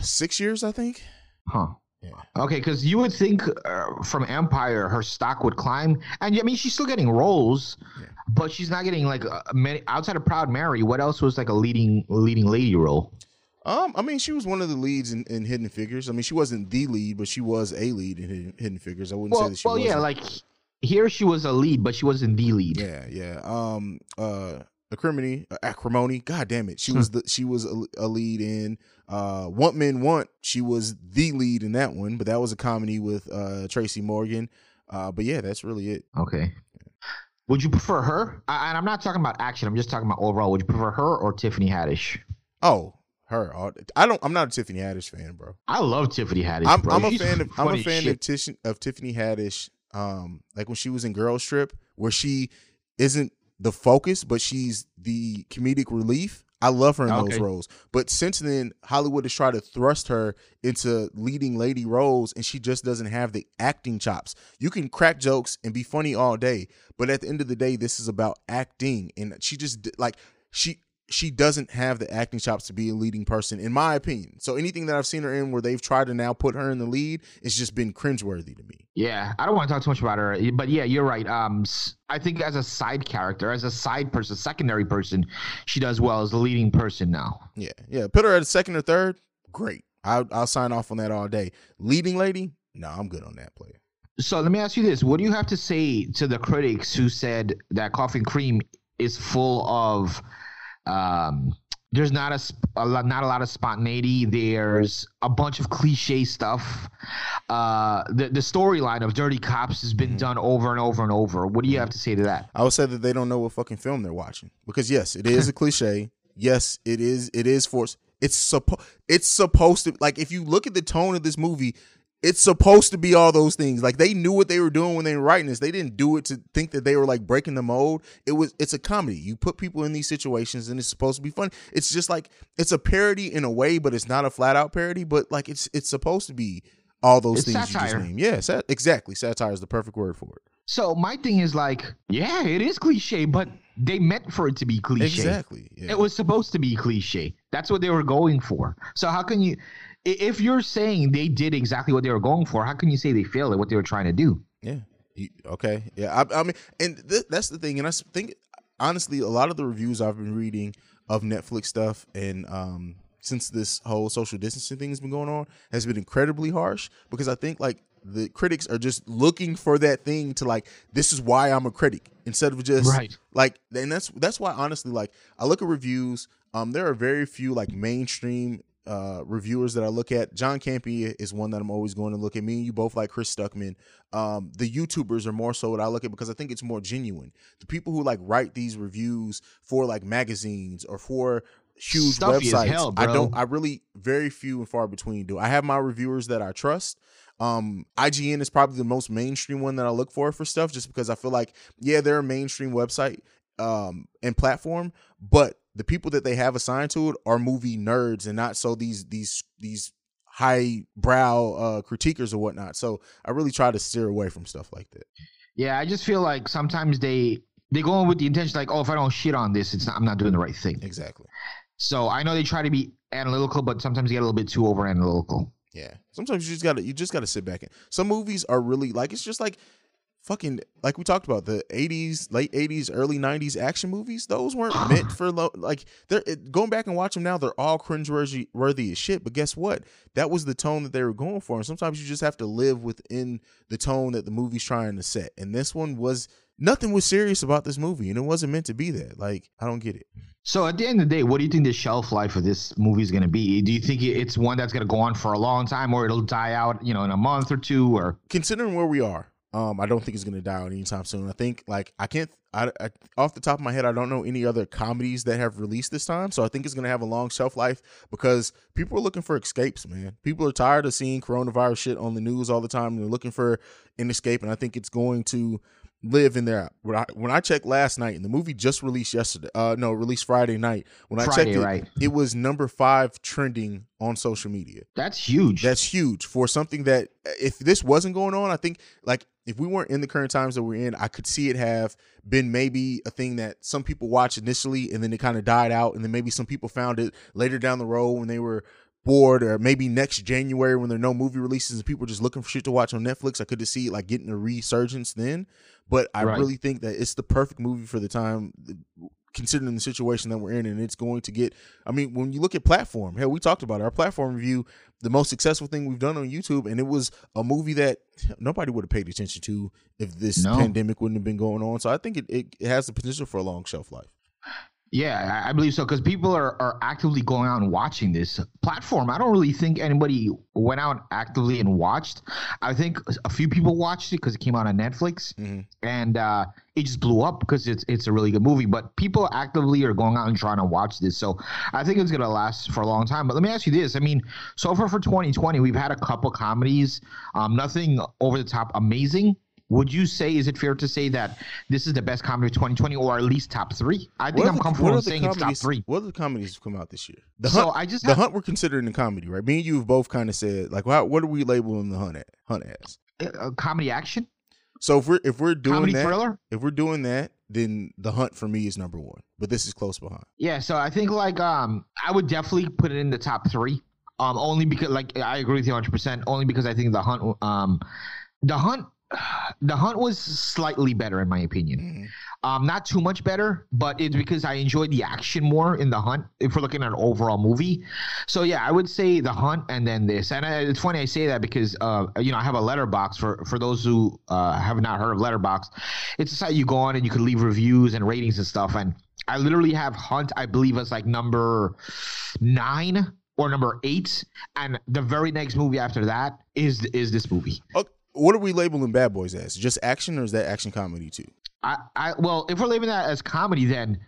Six years, I think. Huh. Yeah. Okay, because you would think uh, from Empire her stock would climb, and I mean she's still getting roles, but she's not getting like uh, many outside of Proud Mary. What else was like a leading leading lady role? Um, I mean, she was one of the leads in, in Hidden Figures. I mean, she wasn't the lead, but she was a lead in Hidden, Hidden Figures. I wouldn't say that she well, was. yeah, like here she was a lead, but she wasn't the lead. yeah, yeah. Um, uh, acrimony, uh, acrimony. God damn it, she Hmm. was the she was a, a lead in uh, What Men Want. She was the lead in that one, but that was a comedy with uh Tracy Morgan. Uh, but yeah, that's really it. Okay. Would you prefer her? I, and I'm not talking about action. I'm just talking about overall. Would you prefer her or Tiffany Haddish? Oh, her. I don't. I'm not a Tiffany Haddish fan, bro. I love Tiffany Haddish. I'm, bro. I'm a fan of I'm a fan shit. of, Tish, of Tiffany Haddish. Um, like when she was in Girls Trip, where she isn't the focus, but she's the comedic relief. I love her in those roles. But since then, Hollywood has tried to thrust her into leading lady roles, and she just doesn't have the acting chops. You can crack jokes and be funny all day, but at the end of the day, this is about acting, and she just like she she doesn't have the acting chops to be a leading person, in my opinion. So anything that I've seen her in where they've tried to now put her in the lead, it's just been cringeworthy to me. Yeah, I don't want to talk too much about her, but yeah, you're right. Um, I think as a side character, as a side person, secondary person, she does well as the leading person now. Yeah, yeah. Put her at a second or third, great. I'll, I'll sign off on that all day. Leading lady, no, I'm good on that player. So let me ask you this: What do you have to say to the critics who said that Coffee Kareem is full of, um, there's not a, a lot, not a lot of spontaneity. There's a bunch of cliche stuff. Uh, the the storyline of Dirty Cops has been done over and over and over. What do you have to say to that? I would say that they don't know what fucking film they're watching because yes, it is a cliche. Yes, it is. It is forced. It's supposed. It's supposed to like if you look at the tone of this movie, it's supposed to be all those things. Like they knew what they were doing when they were writing this. They didn't do it to think that they were like breaking the mold. It was. It's a comedy. You put people in these situations, and it's supposed to be fun. It's just like it's a parody in a way, but it's not a flat out parody. But like it's it's supposed to be all those It's things you satire. just named. Yeah, sat- exactly. Satire is the perfect word for it. So my thing is like, yeah, it is cliche, but they meant for it to be cliche. Exactly. Yeah. It was supposed to be cliche. That's what they were going for. So how can you, if you're saying they did exactly what they were going for, how can you say they failed at what they were trying to do? Yeah. You- okay. Yeah. I, I mean, and th- that's the thing. And I think, honestly, a lot of the reviews I've been reading of Netflix stuff and um, since this whole social distancing thing has been going on has been incredibly harsh because I think like the critics are just looking for that thing to like this is why I'm a critic instead of just Right. like and that's that's why honestly like I look at reviews um there are very few like mainstream uh reviewers that I look at. John Campea is one that I'm always going to look at. Me and you both like Chris Stuckmann. Um the YouTubers are more so what I look at because I think it's more genuine. The people who like write these reviews for like magazines or for huge Stuffy websites hell, I don't I really very few and far between do I have my reviewers that I trust. Um IGN is probably the most mainstream one that I look for for stuff just because I feel like yeah they're a mainstream website um and platform but the people that they have assigned to it are movie nerds and not so these these these high brow uh critiquers or whatnot so I really try to steer away from stuff like that Yeah, I just feel like sometimes they they go in with the intention like, oh, if I don't shit on this, it's not, I'm not doing the right thing. exactly So I know they try to be analytical, but sometimes they get a little bit too over analytical. Yeah. Sometimes you just gotta you just gotta sit back and some movies are really like it's just like fucking like we talked about the 80s late 80s early 90s action movies those weren't meant for lo- like they're it, going back and watch them now they're all cringe worthy worthy as shit but guess what that was the tone that they were going for and sometimes you just have to live within the tone that the movie's trying to set and this one was nothing was serious about this movie and it wasn't meant to be that like i don't get it So at the end of the day, what do you think the shelf life of this movie is going to be? Do you think it's one that's going to go on for a long time, or it'll die out, you know, in a month or two? Or considering where we are, um, I don't think it's gonna die out anytime soon. I think like I can't, I, I off the top of my head, I don't know any other comedies that have released this time. So I think it's gonna have a long shelf life because people are looking for escapes, man. People are tired of seeing coronavirus shit on the news all the time. And they're looking for an escape, and I think it's going to live in there. When I when I checked last night, and the movie just released yesterday, uh, no, released Friday night. When I Friday, checked it, right. it was number five trending on social media. that's huge. That's huge for something that if this wasn't going on, I think like if we weren't in the current times that we're in, I could see it have been maybe a thing that some people watched initially and then it kind of died out, and then maybe some people found it later down the road when they were bored, or maybe next January when there are no movie releases and people are just looking for shit to watch on Netflix. I could just see it like getting a resurgence then, but I Right. really think that it's the perfect movie for the time. considering the situation that we're in, and it's going to get. I mean, when you look at platform, hell, we talked about it, our platform review, the most successful thing we've done on YouTube, and it was a movie that nobody would have paid attention to if this No. pandemic wouldn't have been going on. So I think it, it, it has the potential for a long shelf life. Yeah, I believe so because people are, are actively going out and watching this platform. I don't really think anybody went out actively and watched. I think a few people watched it because it came out on Netflix, and uh, it just blew up because it's it's a really good movie. But people actively are going out and trying to watch this, so I think it's gonna last for a long time. But let me ask you this: I mean, so far for 2020, we've had a couple comedies, um, nothing over the top amazing. Would you say is it fair to say that this is the best comedy of 2020, or at least top three? I think I'm the- comfortable what are in the saying it's top three. What other comedies have come out this year? The So Hunt, I just the have- Hunt we're considering a comedy, right? Me and you have both kind of said like, how, what are we labeling the Hunt at? Hunt as? Uh, comedy action, So if we're if we're doing comedy that, thriller. if we're doing that, then the Hunt for me is number one. But this is close behind. Yeah, so I think like um I would definitely put it in the top three. Um, only because like I agree with you 100. percent Only because I think the hunt um the hunt the hunt was slightly better in my opinion. Um, not too much better, but it's because I enjoyed the action more in the hunt. If we're looking at an overall movie, so yeah, I would say the hunt and then this. And I, it's funny I say that because uh, you know I have a Letterboxd for for those who uh, have not heard of Letterboxd. It's a site you go on and you can leave reviews and ratings and stuff. And I literally have hunt, I believe, as like number nine or number eight, and the very next movie after that is is this movie. Okay, what are we labeling Bad Boys as? Just action, or is that action comedy too? I, I well, if we're labeling that as comedy, then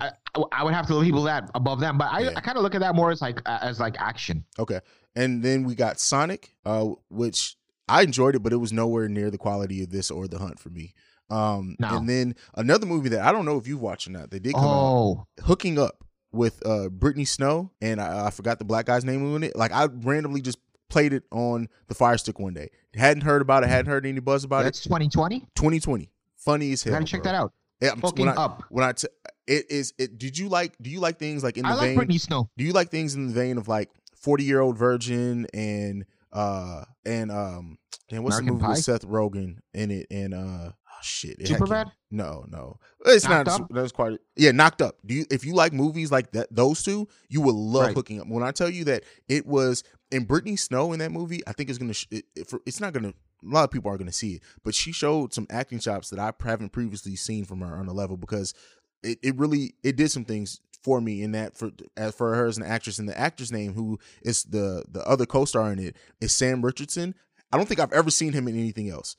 I, I would have to label that above them. But I, Yeah. I kind of look at that more as like uh, as like action. Okay, and then we got Sonic, uh, which I enjoyed it, but it was nowhere near the quality of this or the Hunt for me. Um, No. and then another movie that I don't know if you've watched or not. They did come out, Oh, hooking up with uh Brittany Snow, and I, I forgot the black guy's name in it. Like I randomly just played it on the Fire Stick one day. Hadn't heard about it. Hadn't heard any buzz about it. that's 2020. 2020, funny as hell. gotta check bro. that out. Yeah, I'm- Hooking when I, up. When I t- it is it. Did you like? Do you like things like in the vein? I like vein? Brittany Snow. do you like things in the vein of like 40 year old virgin and uh and um and what's American the movie Pie? with Seth Rogen in it and uh shit it had- Superbad? no no it's Knocked not Up? that's quite yeah knocked up do you if you like movies like that those two you will love Right. hooking up when I tell you that it was in Brittany Snow in that movie I think is gonna it, it, it's not gonna a lot of people aren't gonna see it but she showed some acting chops that I haven't previously seen from her on a level because it, it really it did some things for me in that for as for her as an actress and the actor's name who is the the other co-star in it is Sam Richardson. I don't think I've ever seen him in anything else.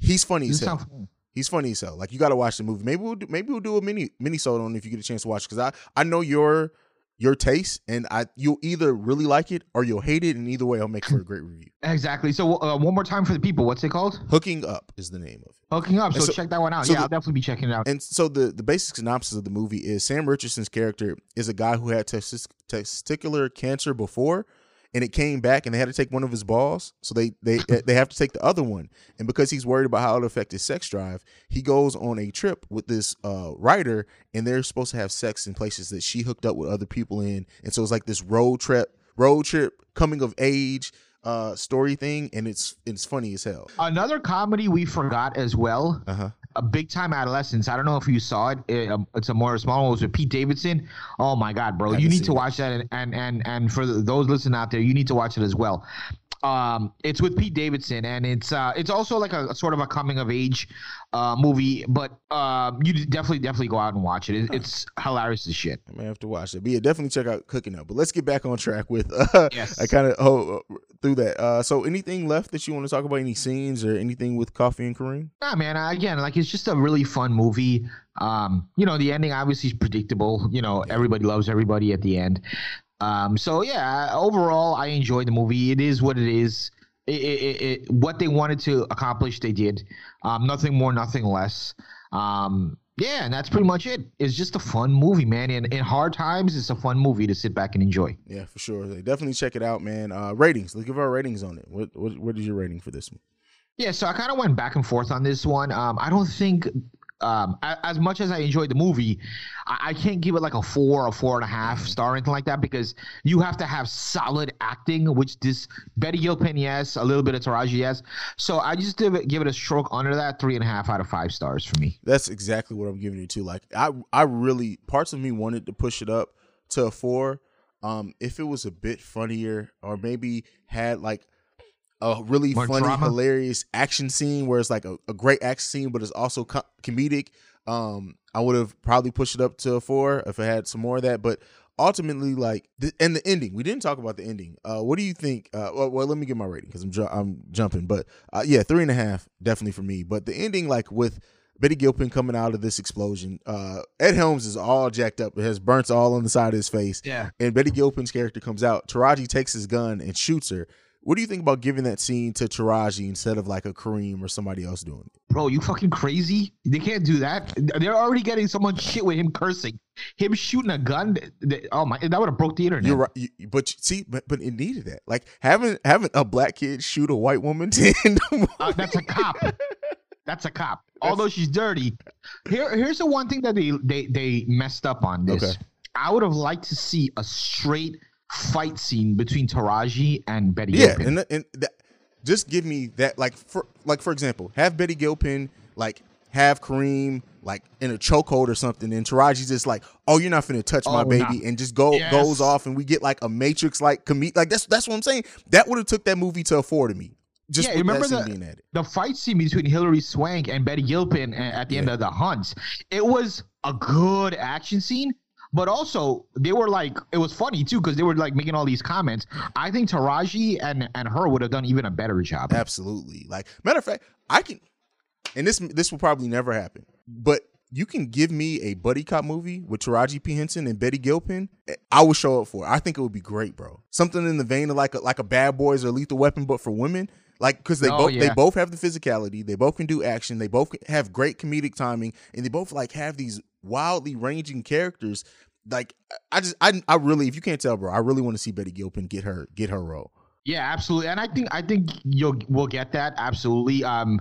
He's funny as Doesn't hell. He's funny as hell. Like you got to watch the movie. Maybe we'll do, maybe we'll do a mini mini soda on if you get a chance to watch because I I know your your taste and I you'll either really like it or you'll hate it and either way I'll make for a great review. Exactly. So uh, one more time for the people. What's it called? Hooking up is the name of it. Hooking up. So, so- check that one out. so yeah, the- I'll definitely be checking it out. And so the the basic synopsis of the movie is Sam Richardson's character is a guy who had testis- testicular cancer before, and it came back, and they had to take one of his balls. So they they they have to take the other one, and because he's worried about how it'll affect his sex drive, he goes on a trip with this uh, writer, and they're supposed to have sex in places that she hooked up with other people in, and so it's like this road trip, road trip, coming of age uh story thing and it's it's funny as hell Another comedy we forgot as well. uh-huh A big time adolescence. I don't know if you saw it. It, um, it's a more small one. It was with Pete Davidson. Oh my God, bro! You need to watch that, and and and, and for those listening out there, you need to watch it as well. Um, it's with Pete Davidson, and it's uh, it's also like a, sort of a coming of age uh, movie, but uh, you definitely definitely go out and watch it. it it's hilarious as shit. I may have to watch it. But yeah, definitely check out Hooking Up. But let's get back on track with uh Yes. I kind of oh through that. Uh so anything left that you want to talk about any scenes or anything with Coffee and Kareem? Nah, man. Again, like it's just a really fun movie. Um, you know, the ending obviously is predictable. You know, everybody loves everybody at the end. Um, so yeah, overall, I enjoyed the movie. It is what it is. It, it, it, what they wanted to accomplish, they did. Um, nothing more, nothing less. Um, yeah, and that's pretty much it. It's just a fun movie, man. And in hard times, it's a fun movie to sit back and enjoy. Yeah, for sure. Definitely check it out, man. Uh ratings. Let's give our ratings on it. What what what is your rating for this one? Yeah, so I kind of went back and forth on this one. Um, I don't think um, as much as I enjoyed the movie, I, I, can't give it like a four or four and a half mm-hmm. star or anything like that because you have to have solid acting, which this Betty Gilpin yes, a little bit of Taraji yes. So I just give it give it a stroke under that three and a half out of five stars for me. That's exactly what I'm giving it too. Like I I really parts of me wanted to push it up to a four. Um, if it was a bit funnier or maybe had like a really More funny, drama. hilarious action scene where it's like a, a great action scene, but it's also co- comedic. Um, I would have probably pushed it up to a four if I had some more of that. But ultimately, like, the, and the ending, we didn't talk about the ending. Uh, what do you think? Uh, well, well let me get my rating because I'm ju- I'm jumping, but uh, yeah, three and a half definitely for me. But the ending, like with Betty Gilpin coming out of this explosion. Uh, Ed Helms is all jacked up. It has burnt all on the side of his face. Yeah. And Betty Gilpin's character comes out. Taraji takes his gun and shoots her. What do you think about giving that scene to Taraji instead of like a Kareem or somebody else doing it? Bro, you fucking crazy? They can't do that. They're already getting so much shit with him cursing, him shooting a gun. Oh my, that would have broke the internet. You're right, you, but see, but, but it needed that. Like having having a black kid shoot a white woman. uh, that's a cop. That's a cop. Although she's dirty. Here, here's the one thing that they they they messed up on this. Okay. I would have liked to see a straight fight scene between Taraji and Betty yeah, Gilpin. and, and that, just give me that like for like for example, have Betty Gilpin like have Kareem like in a chokehold or something, and Taraji's just like, "Oh, you're not finna touch oh, my baby," nah. and just go yes. goes off, and we get like a Matrix like commit like that's that's what I'm saying. That would have took that movie to a four to me. Just yeah, remember the, the fight scene between Hilary Swank and Betty Gilpin at the yeah. end of the hunt? It was a good action scene, but also they were like it was funny too because they were like making all these comments. I think Taraji and and her would have done even a better job. Absolutely. Like matter of fact, I can, and this this will probably never happen, but you can give me a buddy cop movie with Taraji P Henson and Betty Gilpin, eh, I would show up for. It. I think it would be great, bro. Something in the vein of like a, like a Bad Boys or Lethal Weapon, but for women. Like because they oh, both yeah. they both have the physicality, they both can do action, they both have great comedic timing, and they both like have these wildly ranging characters like I just I I really if you can't tell, bro, I really want to see Betty Gilpin get her get her role. Yeah, absolutely, and I think I think you'll we'll get that absolutely. Um,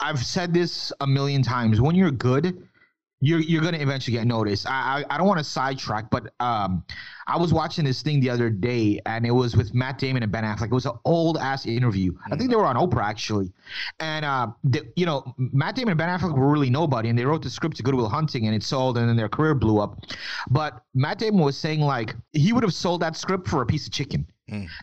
I've said this a million times. When you're good, you're you're gonna eventually get noticed. I I, I don't want to sidetrack, but um, I was watching this thing the other day, and it was with Matt Damon and Ben Affleck. It was an old ass interview. I think they were on Oprah actually, and uh, the, you know, Matt Damon and Ben Affleck were really nobody, and they wrote the script to Good Will Hunting, and it sold, and then their career blew up. But Matt Damon was saying like he would have sold that script for a piece of chicken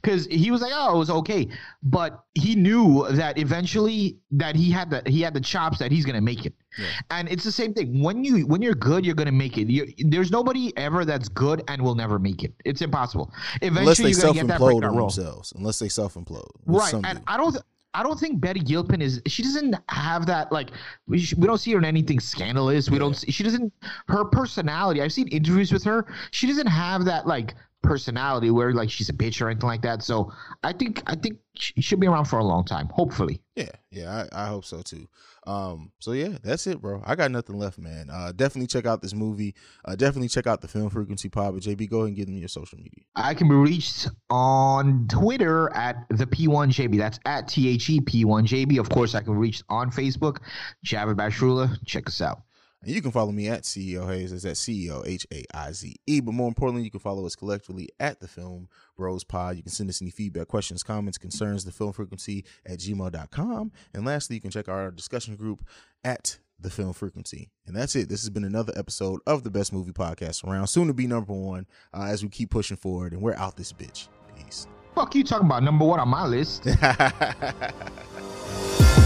because mm. he was like, "Oh, it was okay," but he knew that eventually that he had the he had the chops that he's gonna make it. Yeah. And it's the same thing when you when you're good, you're gonna make it. You're, there's nobody ever that's good and will never make it. It's impossible. Eventually, unless they self implode themselves. Unless they self implode. Right, and I don't. I don't think Betty Gilpin is. She doesn't have that like. We, we don't see her in anything scandalous. We yeah. don't. See, she doesn't. Her personality. I've seen interviews with her. She doesn't have that like personality where like she's a bitch or anything like that. So I think I think she should be around for a long time. Hopefully. Yeah, yeah, I, I hope so too. Um, so yeah, that's it, bro. I got nothing left, man. Uh, definitely check out this movie. Uh, definitely check out the Film Frequency Pod. But JB, go ahead and give them your social media. I can be reached on Twitter at the P1JB. That's at T H E P1JB. Of course, I can be reached on Facebook. Javed Bashrula. Check us out. And you can follow me at CEO Haize. That's at CEO H A I Z E. But more importantly, you can follow us collectively at the Film Bros Pod. You can send us any feedback, questions, comments, concerns, the film frequency at gmail.com. And lastly, you can check our discussion group at the film frequency. And that's it. This has been another episode of the best movie podcast around, soon to be number one uh, as we keep pushing forward. And we're out this bitch. Peace. Fuck you talking about number one on my list.